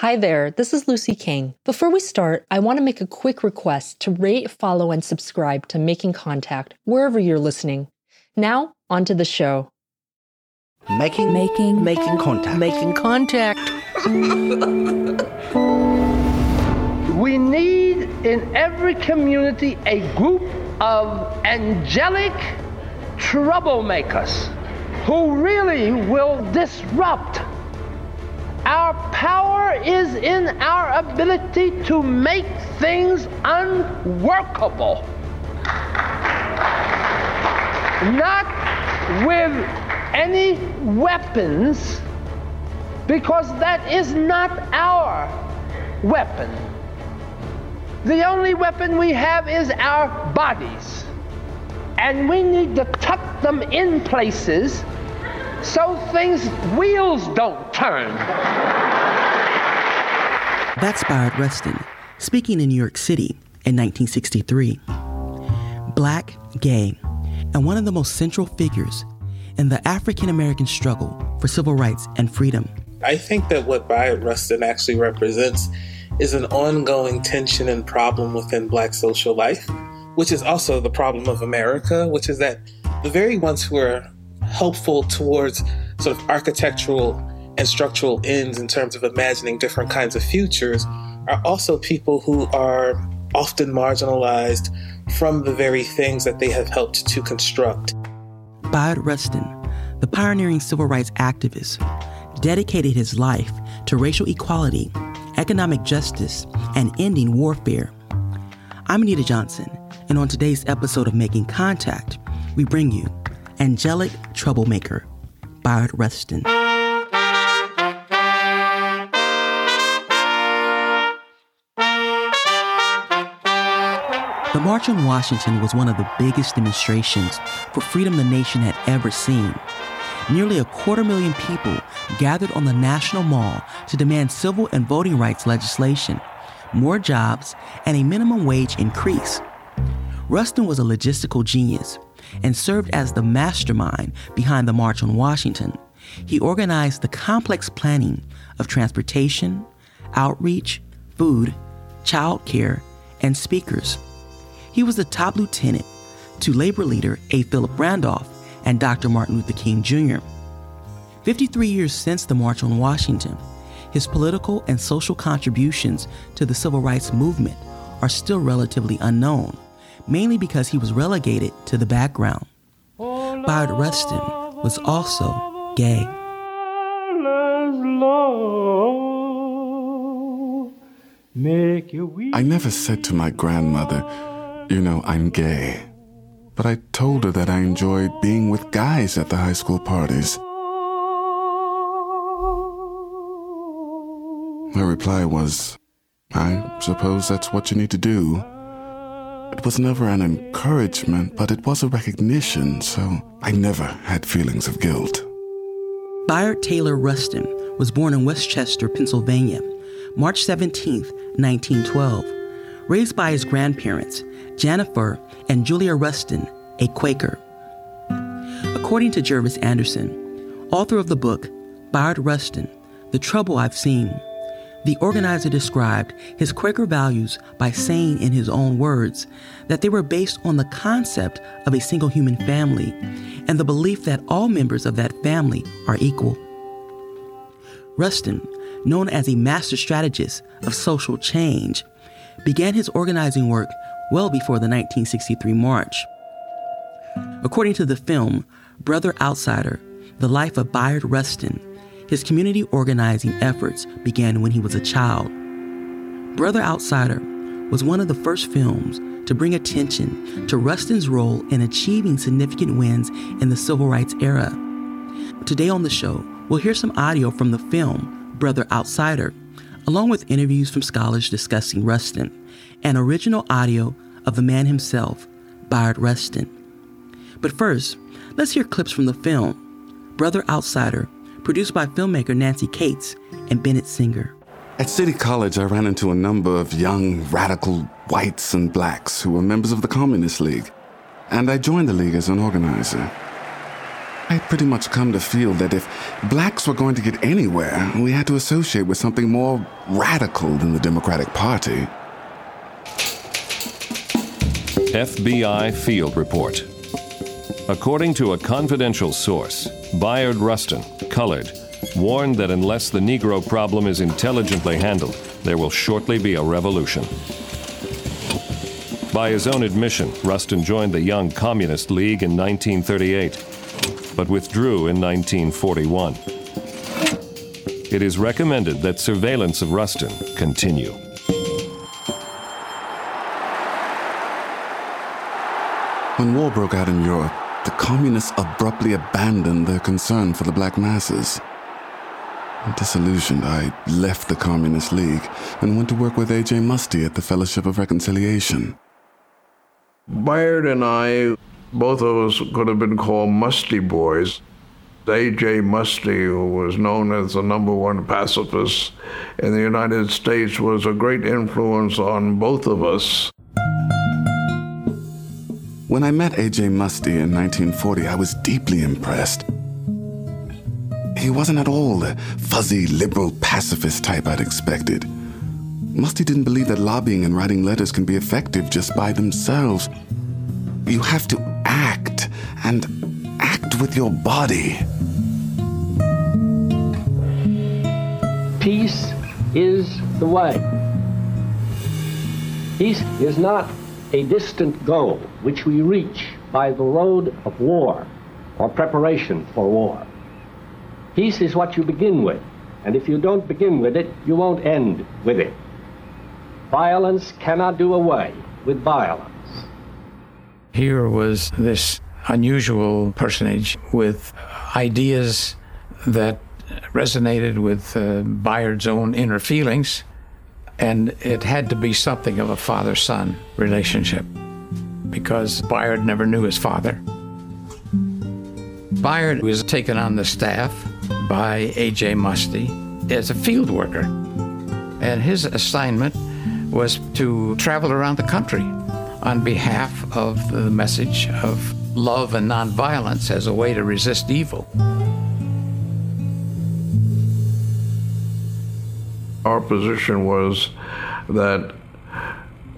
Hi there, this is Lucy King. Before we start, I want to make a quick request to rate, follow, and subscribe to Making Contact wherever you're listening. Now, on to the show. Making, making, making contact. Making contact. we need in every community a group of angelic troublemakers who really will disrupt our power is in our ability to make things unworkable. Not with any weapons, because that is not our weapon. The only weapon we have is our bodies. And we need to tuck them in places so things wheels don't turn. That's Bayard Rustin speaking in New York City in 1963. Black, gay, and one of the most central figures in the African American struggle for civil rights and freedom. I think that what Bayard Rustin actually represents is an ongoing tension and problem within black social life, which is also the problem of America, which is that the very ones who are helpful towards sort of architectural and structural ends in terms of imagining different kinds of futures are also people who are often marginalized from the very things that they have helped to construct. Bayard Rustin, the pioneering civil rights activist, dedicated his life to racial equality, economic justice, and ending warfare. I'm Anita Johnson, and on today's episode of Making Contact, we bring you Angelic Troublemaker, Bayard Rustin. The March on Washington was one of the biggest demonstrations for freedom the nation had ever seen. Nearly a quarter million people gathered on the National Mall to demand civil and voting rights legislation, more jobs, and a minimum wage increase. Rustin was a logistical genius and served as the mastermind behind the March on Washington. He organized the complex planning of transportation, outreach, food, child care, and speakers. He was the top lieutenant to labor leader A. Philip Randolph and Dr. Martin Luther King Jr. 53 years since the March on Washington, his political and social contributions to the civil rights movement are still relatively unknown mainly because he was relegated to the background. Bayard Rustin was also gay. I never said to my grandmother, you know, I'm gay. But I told her that I enjoyed being with guys at the high school parties. Her reply was, I suppose that's what you need to do. It was never an encouragement, but it was a recognition, so I never had feelings of guilt. Bayard Taylor Rustin was born in West Chester, Pennsylvania, March 17, 1912. Raised by his grandparents, Janifer and Julia Rustin, a Quaker. According to Jervis Anderson, author of the book Bayard Rustin, The Trouble I've Seen, the organizer described his Quaker values by saying in his own words that they were based on the concept of a single human family and the belief that all members of that family are equal. Rustin, known as a master strategist of social change, began his organizing work well before the 1963 march. According to the film Brother Outsider The Life of Bayard Rustin, his community organizing efforts began when he was a child. Brother Outsider was one of the first films to bring attention to Rustin's role in achieving significant wins in the civil rights era. Today on the show, we'll hear some audio from the film Brother Outsider, along with interviews from scholars discussing Rustin, and original audio of the man himself, Bayard Rustin. But first, let's hear clips from the film Brother Outsider produced by filmmaker Nancy Kates and Bennett Singer. At City College, I ran into a number of young, radical whites and blacks who were members of the Communist League, and I joined the League as an organizer. I pretty much come to feel that if blacks were going to get anywhere, we had to associate with something more radical than the Democratic Party. FBI Field Report. According to a confidential source, Bayard Rustin, colored, warned that unless the Negro problem is intelligently handled, there will shortly be a revolution. By his own admission, Rustin joined the Young Communist League in 1938, but withdrew in 1941. It is recommended that surveillance of Rustin continue. When war broke out in Europe, the communists abruptly abandoned their concern for the black masses. Disillusioned, I left the Communist League and went to work with A.J. Muste at the Fellowship of Reconciliation. Bayard and I, both of us could have been called Muste Boys. A.J. Muste, who was known as the number one pacifist in the United States, was a great influence on both of us. When I met A.J. Muste in 1940, I was deeply impressed. He wasn't at all the fuzzy, liberal, pacifist type I'd expected. Muste didn't believe that lobbying and writing letters can be effective just by themselves. You have to act, and act with your body. Peace is the way. Peace is not a distant goal which we reach by the road of war or preparation for war. Peace is what you begin with, and if you don't begin with it, you won't end with it. Violence cannot do away with violence. Here was this unusual personage with ideas that resonated with uh, Bayard's own inner feelings, and it had to be something of a father son relationship because Bayard never knew his father. Bayard was taken on the staff by A.J. Muste as a field worker, and his assignment was to travel around the country on behalf of the message of love and nonviolence as a way to resist evil. Our position was that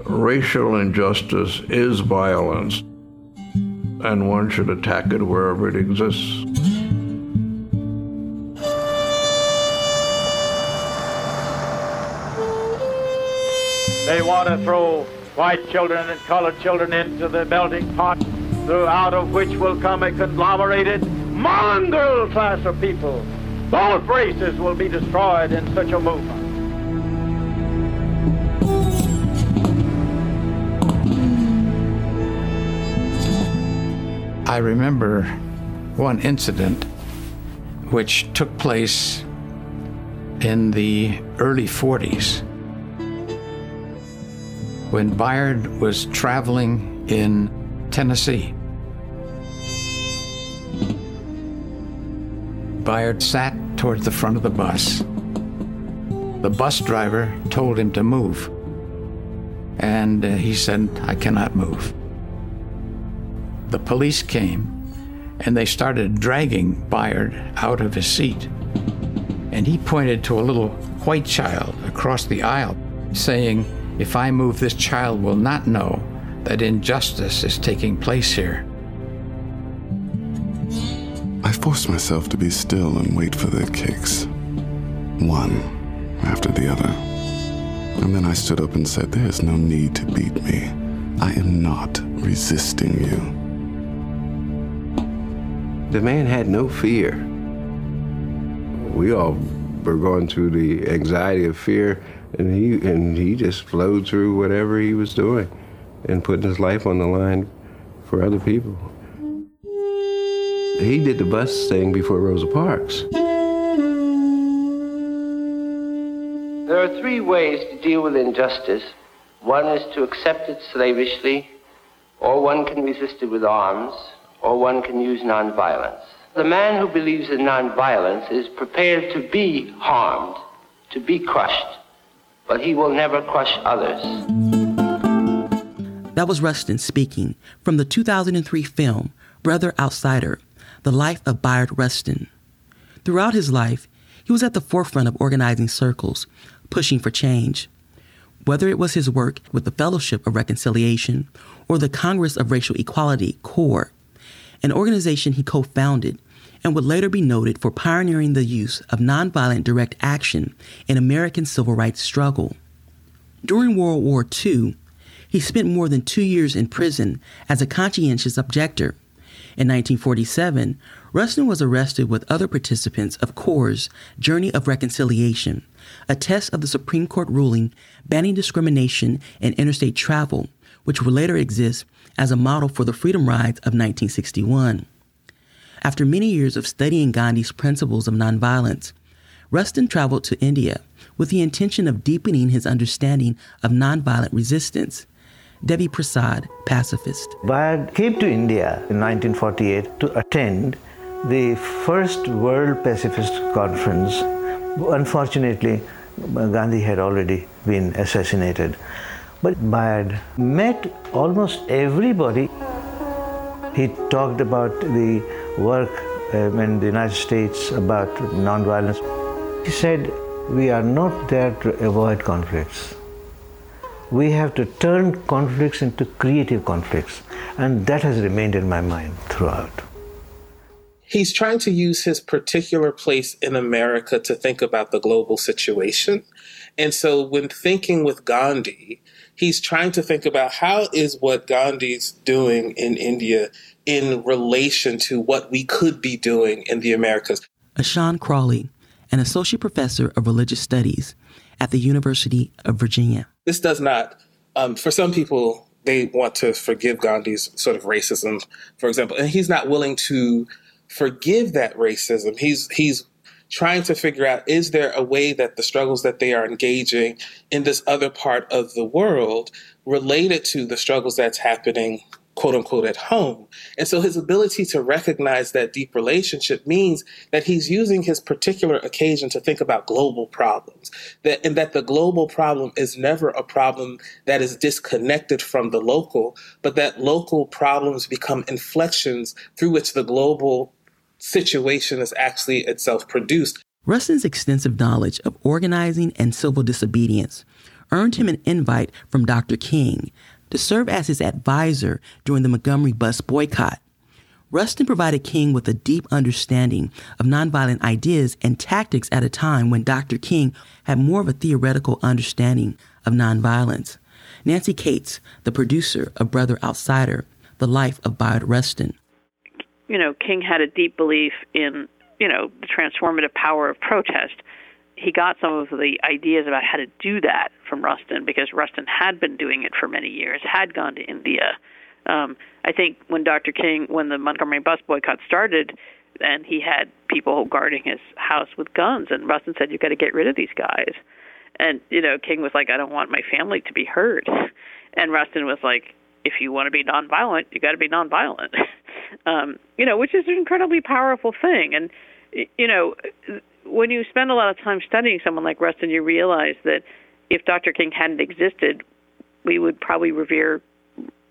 racial injustice is violence, and one should attack it wherever it exists. They want to throw white children and colored children into the melting pot, through out of which will come a conglomerated mongrel class of people. Both races will be destroyed in such a movement. I remember one incident which took place in the early 40s when Bayard was traveling in Tennessee. Bayard sat towards the front of the bus. The bus driver told him to move, and uh, he said, I cannot move. The police came and they started dragging Bayard out of his seat. And he pointed to a little white child across the aisle, saying, if I move, this child will not know that injustice is taking place here. I forced myself to be still and wait for the kicks, one after the other. And then I stood up and said, There's no need to beat me. I am not resisting you. The man had no fear. We all were going through the anxiety of fear and he and he just flowed through whatever he was doing and putting his life on the line for other people. He did the bus thing before Rosa Parks. There are three ways to deal with injustice. One is to accept it slavishly, or one can resist it with arms, or one can use nonviolence. The man who believes in nonviolence is prepared to be harmed, to be crushed, but he will never crush others. That was Rustin speaking from the 2003 film Brother Outsider, The Life of Bayard Rustin. Throughout his life, he was at the forefront of organizing circles, pushing for change. Whether it was his work with the Fellowship of Reconciliation or the Congress of Racial Equality, CORE, an organization he co founded and would later be noted for pioneering the use of nonviolent direct action in American civil rights struggle. During World War II, he spent more than two years in prison as a conscientious objector. In 1947, Rustin was arrested with other participants of CORE's Journey of Reconciliation, a test of the Supreme Court ruling banning discrimination in interstate travel, which would later exist as a model for the Freedom Rides of 1961. After many years of studying Gandhi's principles of nonviolence, Rustin traveled to India with the intention of deepening his understanding of nonviolent resistance. Devi Prasad, pacifist. Bayard came to India in 1948 to attend the first World Pacifist Conference. Unfortunately, Gandhi had already been assassinated. But Bayard met almost everybody. He talked about the work um, in the United States about nonviolence. He said, We are not there to avoid conflicts. We have to turn conflicts into creative conflicts. And that has remained in my mind throughout. He's trying to use his particular place in America to think about the global situation. And so, when thinking with Gandhi, he's trying to think about how is what Gandhi's doing in India in relation to what we could be doing in the Americas. Ashon Crawley, an associate professor of religious studies at the University of Virginia. This does not, um, for some people, they want to forgive Gandhi's sort of racism, for example, and he's not willing to forgive that racism. He's he's trying to figure out is there a way that the struggles that they are engaging in this other part of the world related to the struggles that's happening quote unquote at home. And so his ability to recognize that deep relationship means that he's using his particular occasion to think about global problems. That and that the global problem is never a problem that is disconnected from the local, but that local problems become inflections through which the global situation is actually itself produced. Rustin's extensive knowledge of organizing and civil disobedience earned him an invite from Dr. King to serve as his advisor during the Montgomery bus boycott. Rustin provided King with a deep understanding of nonviolent ideas and tactics at a time when Dr. King had more of a theoretical understanding of nonviolence. Nancy Kates, the producer of Brother Outsider, The Life of Bayard Rustin. You know, King had a deep belief in, you know, the transformative power of protest he got some of the ideas about how to do that from Rustin because Rustin had been doing it for many years, had gone to India. Um, I think when Dr. King, when the Montgomery bus boycott started, and he had people guarding his house with guns, and Rustin said, "You got to get rid of these guys." And you know, King was like, "I don't want my family to be hurt," and Rustin was like, "If you want to be nonviolent, you got to be nonviolent." um, you know, which is an incredibly powerful thing, and you know when you spend a lot of time studying someone like Rustin, you realize that if Dr. King hadn't existed, we would probably revere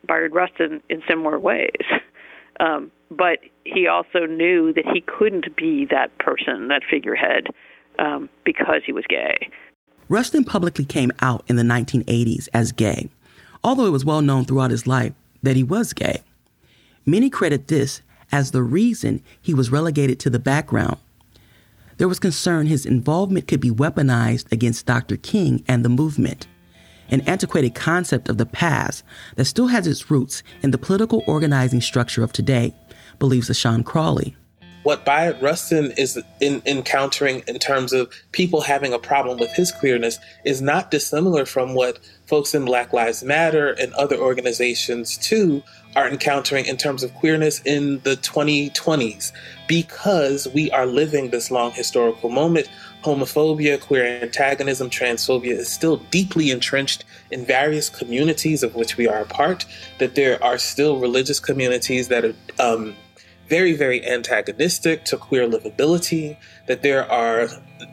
Bayard Rustin in similar ways. Um, but he also knew that he couldn't be that person, that figurehead, um, because he was gay. Rustin publicly came out in the 1980s as gay, although it was well known throughout his life that he was gay. Many credit this as the reason he was relegated to the background there was concern his involvement could be weaponized against Dr. King and the movement, an antiquated concept of the past that still has its roots in the political organizing structure of today, believes Ashon Crawley. What Bayard Rustin is in, encountering in terms of people having a problem with his queerness is not dissimilar from what folks in Black Lives Matter and other organizations too are encountering in terms of queerness in the 2020s because we are living this long historical moment. Homophobia, queer antagonism, transphobia is still deeply entrenched in various communities of which we are a part, that there are still religious communities that are um, very, very antagonistic to queer livability, that there are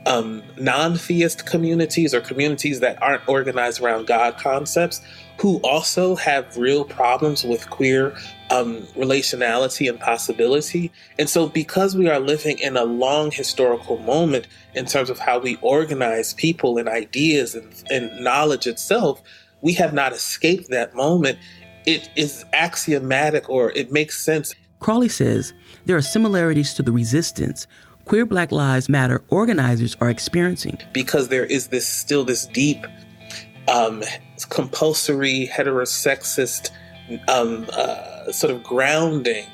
um, non theist communities or communities that aren't organized around God concepts who also have real problems with queer um, relationality and possibility. And so, because we are living in a long historical moment in terms of how we organize people and ideas and, and knowledge itself, we have not escaped that moment. It is axiomatic or it makes sense. Crawley says there are similarities to the resistance queer Black Lives Matter organizers are experiencing. Because there is this still this deep um, compulsory heterosexist um, uh, sort of grounding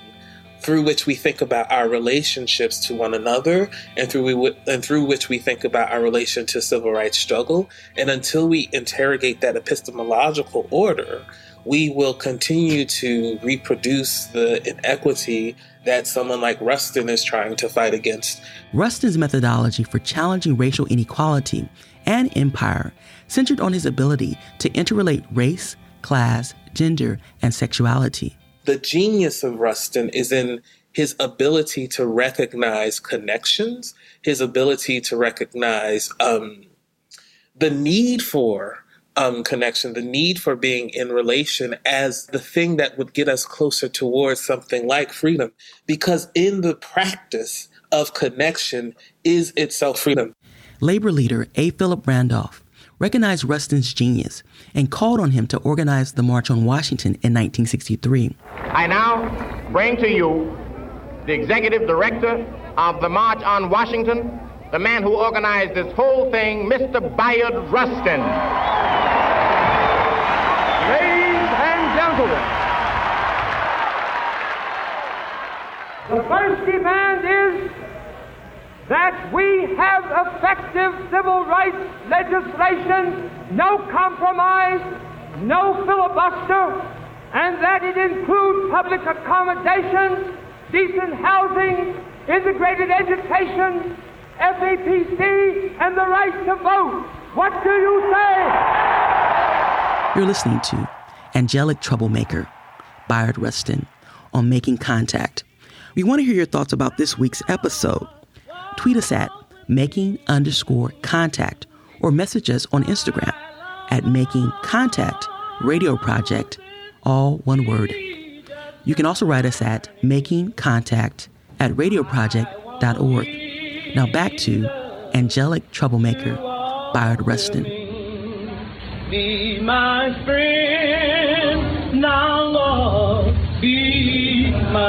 through which we think about our relationships to one another and through we and through which we think about our relation to civil rights struggle and until we interrogate that epistemological order we will continue to reproduce the inequity that someone like Rustin is trying to fight against. Rustin's methodology for challenging racial inequality and empire centered on his ability to interrelate race, class, gender, and sexuality. The genius of Rustin is in his ability to recognize connections, his ability to recognize um, the need for um, connection, the need for being in relation as the thing that would get us closer towards something like freedom. Because in the practice of connection is itself freedom. Labor leader A. Philip Randolph recognized Rustin's genius and called on him to organize the March on Washington in 1963. I now bring to you the executive director of the March on Washington, the man who organized this whole thing, Mr. Bayard Rustin. The first demand is that we have effective civil rights legislation, no compromise, no filibuster, and that it includes public accommodations, decent housing, integrated education, FEPC, and the right to vote. What do you say? You're listening to Angelic Troublemaker, Bayard Rustin, on Making Contact. We want to hear your thoughts about this week's episode tweet us at making underscore contact or message us on Instagram at making contact radio project, all one word. You can also write us at making contact at radioproject.org. Now back to Angelic Troublemaker, Bayard Rustin. Be my friend,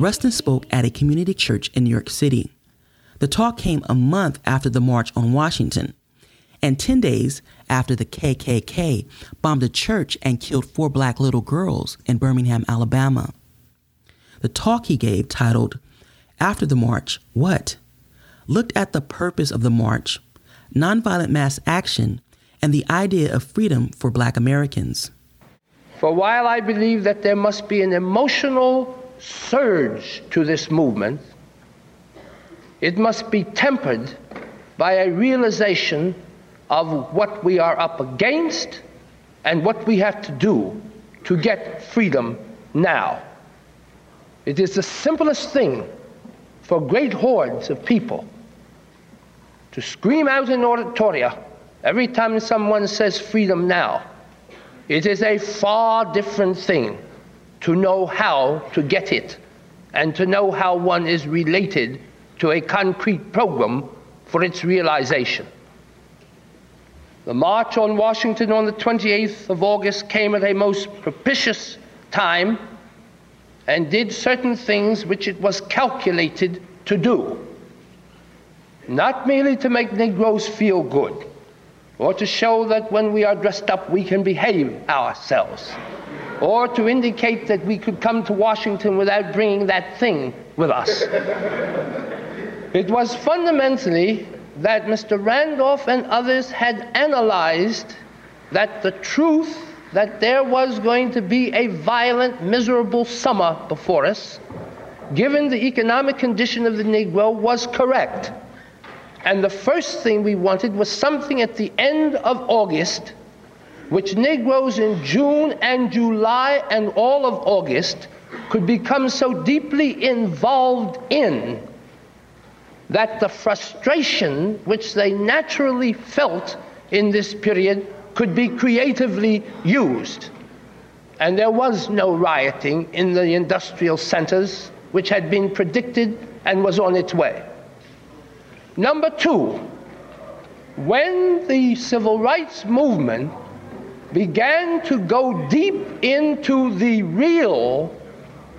Rustin spoke at a community church in New York City. The talk came a month after the March on Washington, and 10 days after the KKK bombed a church and killed four black little girls in Birmingham, Alabama. The talk he gave, titled After the March, What? looked at the purpose of the march, nonviolent mass action, and the idea of freedom for black Americans. For while I believe that there must be an emotional surge to this movement, it must be tempered by a realization of what we are up against and what we have to do to get freedom now. It is the simplest thing for great hordes of people to scream out in auditoria every time someone says freedom now it is a far different thing to know how to get it and to know how one is related to a concrete program for its realization. The March on Washington on the 28th of August came at a most propitious time and did certain things which it was calculated to do. Not merely to make Negroes feel good, or to show that when we are dressed up we can behave ourselves. Or to indicate that we could come to Washington without bringing that thing with us. it was fundamentally that Mr. Randolph and others had analyzed that the truth that there was going to be a violent, miserable summer before us, given the economic condition of the Negro, was correct. And the first thing we wanted was something at the end of August, which Negroes in June and July and all of August could become so deeply involved in that the frustration which they naturally felt in this period could be creatively used. And there was no rioting in the industrial centers, which had been predicted and was on its way. Number two, when the civil rights movement began to go deep into the real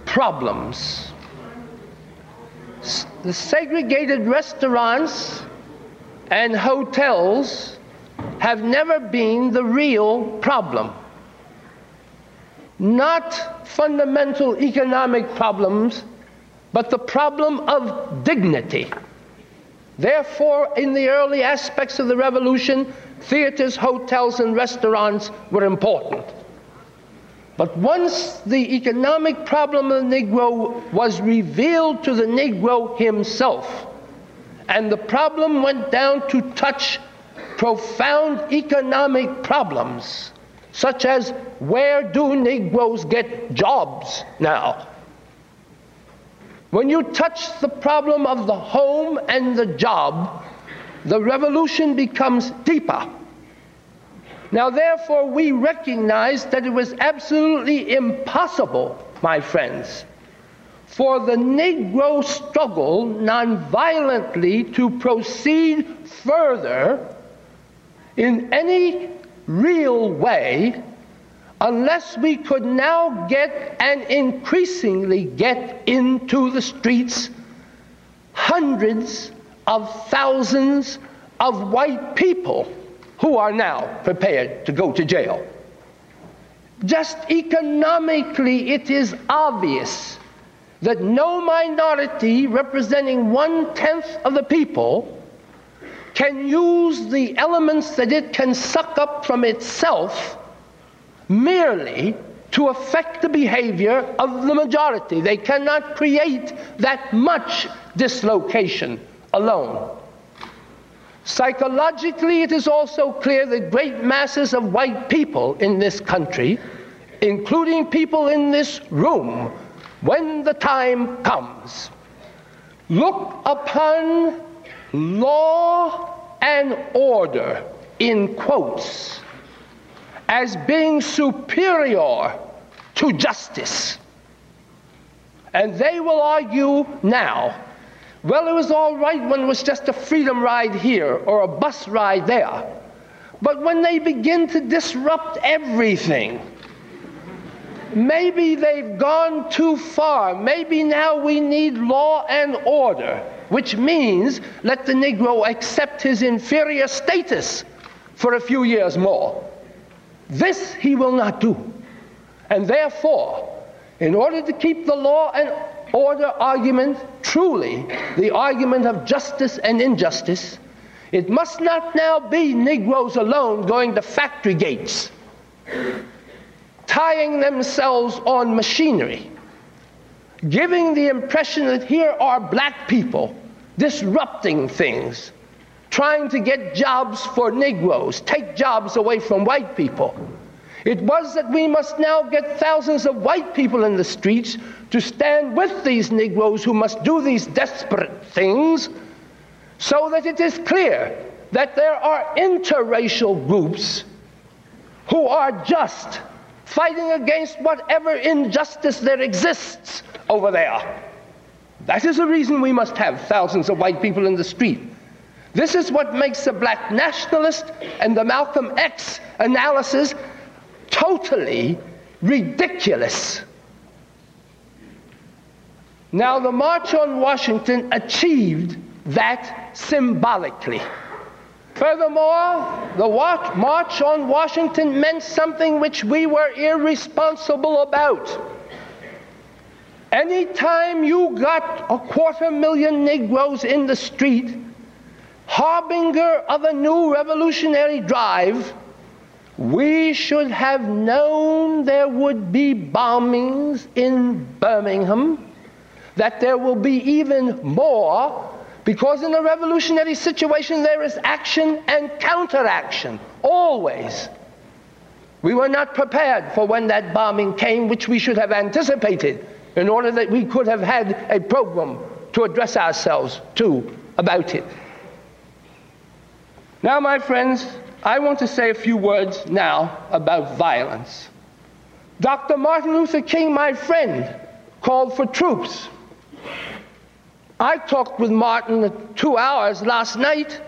problems, the segregated restaurants and hotels have never been the real problem. Not fundamental economic problems, but the problem of dignity. Therefore, in the early aspects of the revolution, theaters, hotels, and restaurants were important. But once the economic problem of the Negro was revealed to the Negro himself, and the problem went down to touch profound economic problems, such as where do Negroes get jobs now? When you touch the problem of the home and the job, the revolution becomes deeper. Now, therefore, we recognize that it was absolutely impossible, my friends, for the Negro struggle nonviolently to proceed further in any real way unless we could now get and increasingly get into the streets hundreds of thousands of white people who are now prepared to go to jail. Just economically, it is obvious that no minority representing one tenth of the people can use the elements that it can suck up from itself merely to affect the behavior of the majority. They cannot create that much dislocation alone. Psychologically, it is also clear that great masses of white people in this country, including people in this room, when the time comes, look upon law and order, in quotes, as being superior to justice. And they will argue now well, it was all right when it was just a freedom ride here or a bus ride there. But when they begin to disrupt everything, maybe they've gone too far. Maybe now we need law and order, which means let the Negro accept his inferior status for a few years more. This he will not do. And therefore, in order to keep the law and order argument truly the argument of justice and injustice, it must not now be Negroes alone going to factory gates, tying themselves on machinery, giving the impression that here are black people disrupting things, trying to get jobs for Negroes, take jobs away from white people. It was that we must now get thousands of white people in the streets to stand with these Negroes who must do these desperate things so that it is clear that there are interracial groups who are just fighting against whatever injustice there exists over there. That is the reason we must have thousands of white people in the street. This is what makes the black nationalist and the Malcolm X analysis totally ridiculous. Now, the March on Washington achieved that symbolically. Furthermore, the March on Washington meant something which we were irresponsible about. Anytime you got a quarter million Negroes in the street, harbinger of a new revolutionary drive, we should have known there would be bombings in Birmingham, that there will be even more, because in a revolutionary situation there is action and counteraction, always. We were not prepared for when that bombing came, which we should have anticipated in order that we could have had a program to address ourselves to about it. Now, my friends, I want to say a few words now about violence. Dr. Martin Luther King, my friend, called for troops. I talked with Martin two hours last night,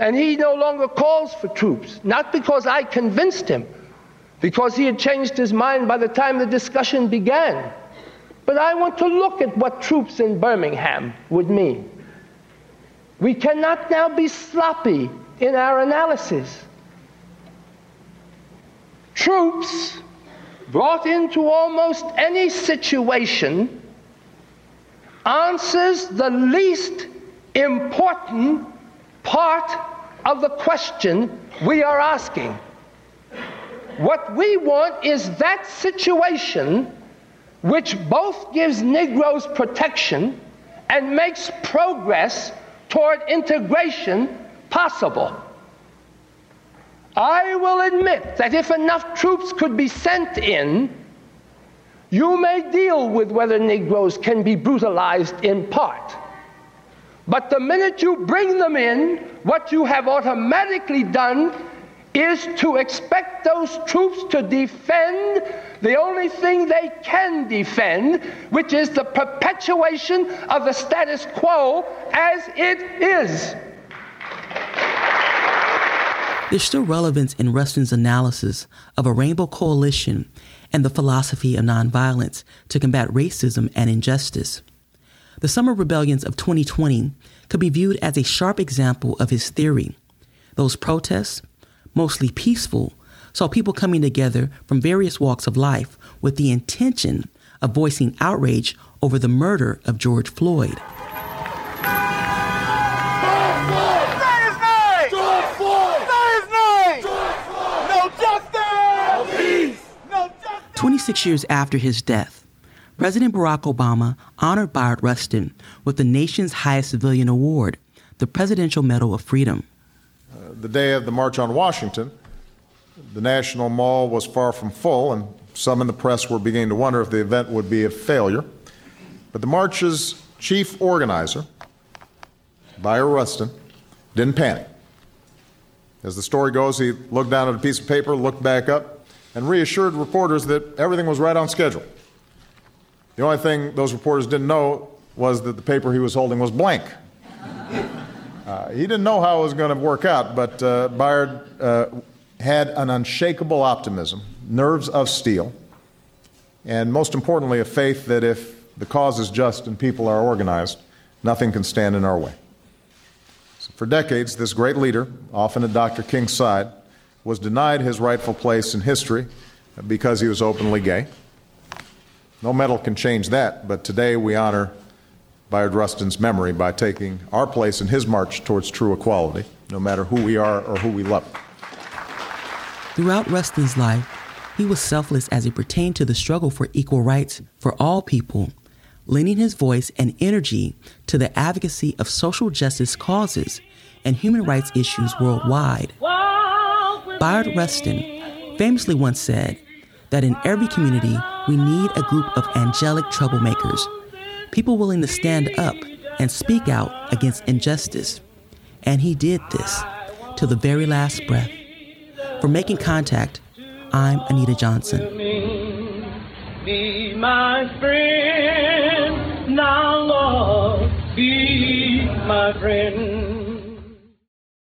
and he no longer calls for troops, not because I convinced him, because he had changed his mind by the time the discussion began. But I want to look at what troops in Birmingham would mean. We cannot now be sloppy in our analysis. Troops brought into almost any situation answers the least important part of the question we are asking. What we want is that situation which both gives Negroes protection and makes progress toward integration possible. I will admit that if enough troops could be sent in, you may deal with whether Negroes can be brutalized in part. But the minute you bring them in, what you have automatically done is to expect those troops to defend the only thing they can defend, which is the perpetuation of the status quo as it is. There's still relevance in Rustin's analysis of a rainbow coalition and the philosophy of nonviolence to combat racism and injustice. The summer rebellions of 2020 could be viewed as a sharp example of his theory. Those protests, mostly peaceful, saw people coming together from various walks of life with the intention of voicing outrage over the murder of George Floyd. 26 years after his death, President Barack Obama honored Bayard Rustin with the nation's highest civilian award, the Presidential Medal of Freedom. Uh, the day of the March on Washington, the National Mall was far from full, and some in the press were beginning to wonder if the event would be a failure. But the march's chief organizer, Bayard Rustin, didn't panic. As the story goes, he looked down at a piece of paper, looked back up, and reassured reporters that everything was right on schedule. The only thing those reporters didn't know was that the paper he was holding was blank. Uh, he didn't know how it was going to work out, but uh, Bayard uh, had an unshakable optimism, nerves of steel, and most importantly, a faith that if the cause is just and people are organized, nothing can stand in our way. So for decades, this great leader, often at Dr. King's side, was denied his rightful place in history because he was openly gay. No medal can change that, but today we honor Bayard Rustin's memory by taking our place in his march towards true equality, no matter who we are or who we love. Throughout Rustin's life, he was selfless as it pertained to the struggle for equal rights for all people, lending his voice and energy to the advocacy of social justice causes and human rights issues worldwide. Bayard Rustin famously once said that in every community, we need a group of angelic troublemakers, people willing to stand up and speak out against injustice. And he did this till the very last breath. For making contact, I'm Anita Johnson. Be my friend, now, be my friend.